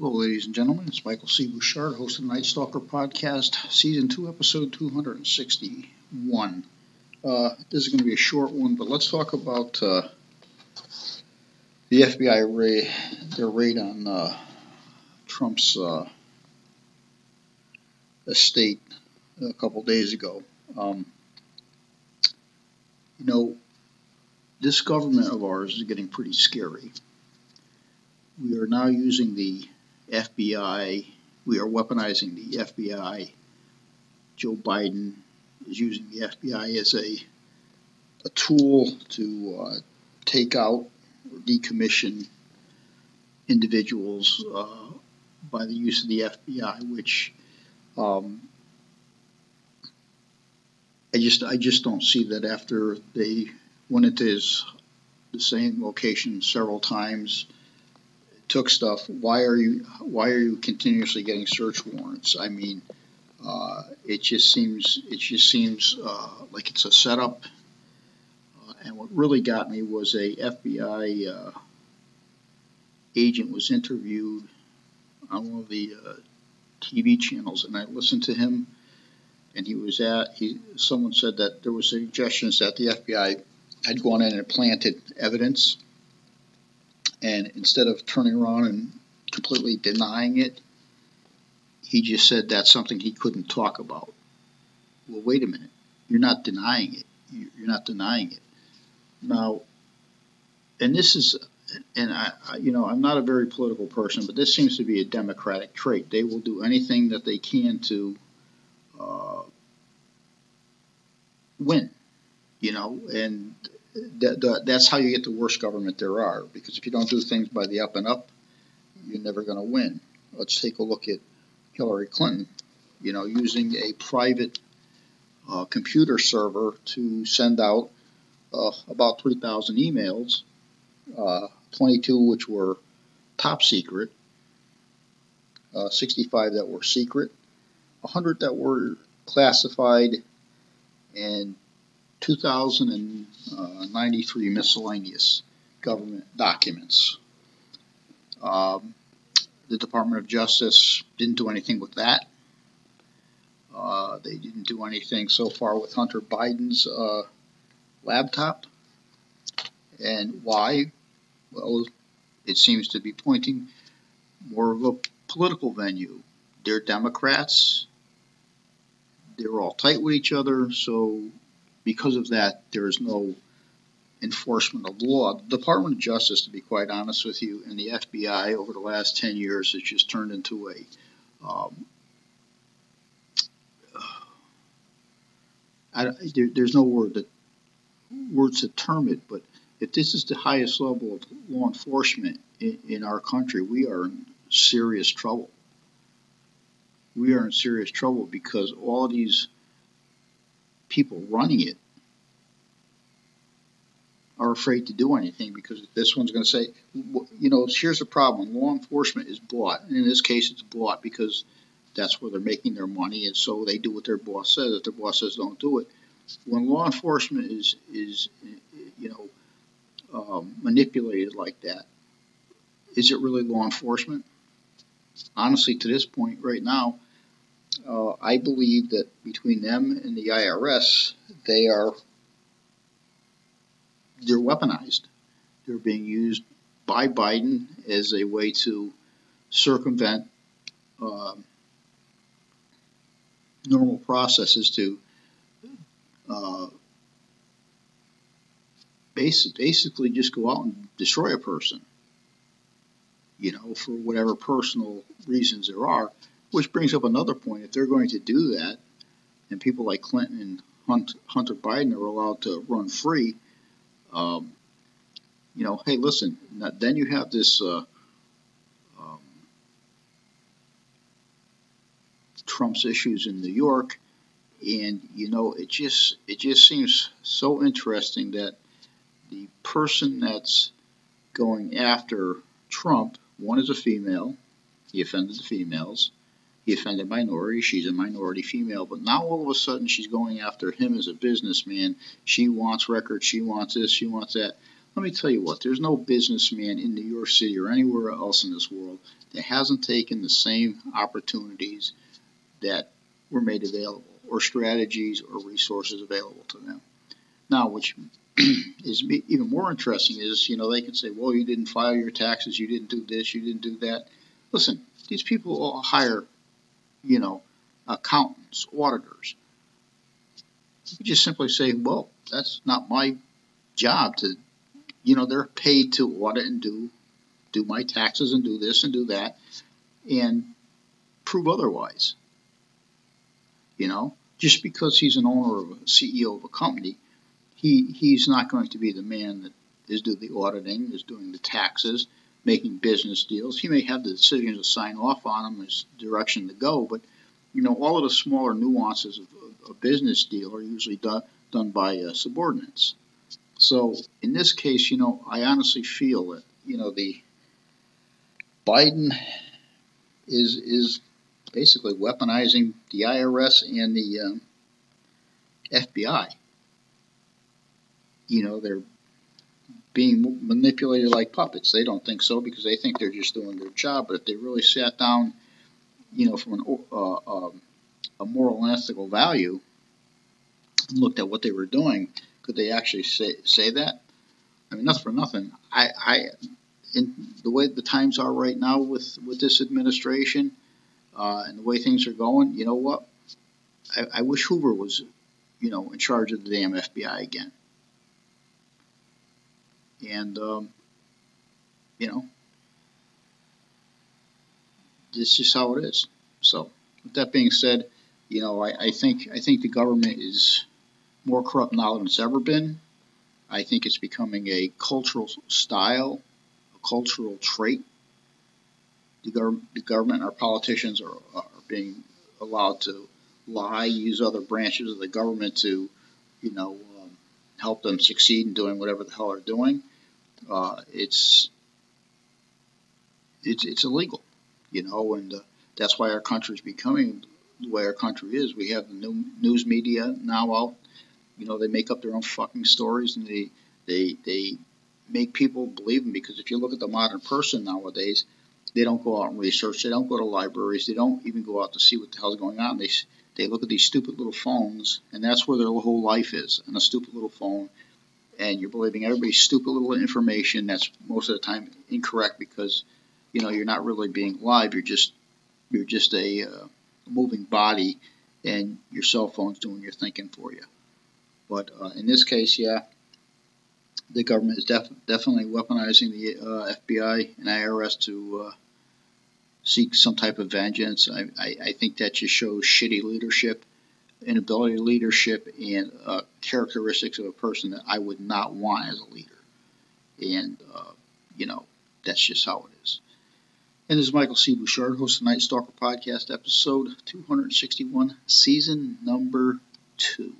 Hello, ladies and gentlemen. It's Michael C. Bouchard, host of the Night Stalker podcast, season two, episode 261. Uh, this is going to be a short one, but let's talk about uh, the FBI raid, their raid on uh, Trump's uh, estate a couple days ago. Um, you know, this government of ours is getting pretty scary. We are now using the FBI, we are weaponizing the FBI. Joe Biden is using the FBI as a, a tool to uh, take out or decommission individuals uh, by the use of the FBI, which um, I just I just don't see that after they went into his the same location several times took stuff. Why are you why are you continuously getting search warrants? I mean, uh, it just seems it just seems uh, like it's a setup. Uh, and what really got me was a FBI uh, agent was interviewed on one of the uh, TV channels, and I listened to him. And he was at he. Someone said that there was suggestions that the FBI had gone in and planted evidence and instead of turning around and completely denying it, he just said that's something he couldn't talk about. Well, wait a minute. You're not denying it. You're not denying it. Now, and this is, and I, you know, I'm not a very political person, but this seems to be a Democratic trait. They will do anything that they can to uh, win, you know, and that, that's how you get the worst government there are. Because if you don't do things by the up and up, you're never going to win. Let's take a look at Hillary Clinton. You know, using a private uh, computer server to send out uh, about 3,000 emails, uh, 22 which were top secret, uh, 65 that were secret, 100 that were classified, and 2,093 miscellaneous government documents. Um, the Department of Justice didn't do anything with that. Uh, they didn't do anything so far with Hunter Biden's uh, laptop. And why? Well, it seems to be pointing more of a political venue. They're Democrats. They're all tight with each other, so because of that, there is no enforcement of the law. The Department of Justice, to be quite honest with you, and the FBI over the last 10 years has just turned into a um, I, there, there's no word that words to term it, but if this is the highest level of law enforcement in, in our country, we are in serious trouble. We are in serious trouble because all these people running it are afraid to do anything because this one's going to say, you know, here's the problem. Law enforcement is bought. And in this case, it's bought because that's where they're making their money, and so they do what their boss says. If their boss says don't do it, when law enforcement is is you know um, manipulated like that, is it really law enforcement? Honestly, to this point right now, uh, I believe that between them and the IRS, they are they're weaponized. They're being used by Biden as a way to circumvent uh, normal processes to uh, basically just go out and destroy a person, you know, for whatever personal reasons there are. Which brings up another point. If they're going to do that, and people like Clinton and Hunt, Hunter Biden are allowed to run free, um, you know, hey, listen, then you have this uh, um, Trump's issues in New York, and you know, it just it just seems so interesting that the person that's going after Trump, one is a female, he offended the females, he offended minorities. She's a minority female, but now all of a sudden she's going after him as a businessman. She wants records. She wants this. She wants that. let me tell you what, there's no businessman in New York City or anywhere else in this world that hasn't taken the same opportunities that were made available, or strategies or resources available to them. Now, which is even more interesting is, you know, they can say, well, you didn't file your taxes, you didn't do this, you didn't do that. Listen, these people all hire, you know, accountants, auditors. You just simply say, well, that's not my job to, you know, they're paid to audit and do do my taxes and do this and do that and prove otherwise. You know, just because he's an owner of a CEO of a company, he he's not going to be the man that is doing the auditing, is doing the taxes, making business deals. He may have the decision to sign off on them as direction to go, but you know all of the smaller nuances of a, business deal are usually done done by uh, subordinates. So in this case, you know, I honestly feel that you know the Biden is is basically weaponizing the IRS and the um, FBI. You know, they're being manipulated like puppets. They don't think so because they think they're just doing their job. But if they really sat down, you know, from an, uh, uh, a moral and ethical value, and looked at what they were doing, could they actually say say that? I mean, nothing for nothing. I, I in the way the times are right now with with this administration uh, and the way things are going, you know what? I, I wish Hoover was, you know, in charge of the damn FBI again. And um, you know, this is how it is. So, with that being said, you know, I, I think I think the government is more corrupt now than it's ever been. I think it's becoming a cultural style a cultural trait. The, gov- the government, our politicians are, are being allowed to lie, use other branches of the government to, you know, um, help them succeed in doing whatever the hell they're doing. Uh, it's it's it's illegal, you know, and uh, that's why our country is becoming the way our country is. We have the new news media now out. You know, they make up their own fucking stories and they they they make people believe them because if you look at the modern person nowadays, they don't go out and research. They don't go to libraries. They don't even go out to see what the hell's going on. They they look at these stupid little phones, and that's where their whole life is, on a stupid little phone. And you're believing everybody's stupid little information that's most of the time incorrect because you know you're not really being live. You're just you're just a uh, moving body, and your cell phone's doing your thinking for you. But uh, in this case, yeah, the government is def- definitely weaponizing the uh, FBI and IRS to uh, seek some type of vengeance. I, I, I, think that just shows shitty leadership, inability to leadership, and uh, characteristics of a person that I would not want as a leader. And, uh, you know, that's just how it is. And this is Michael C. Bouchard, host of the Night Stalker Podcast, episode 261, season number two.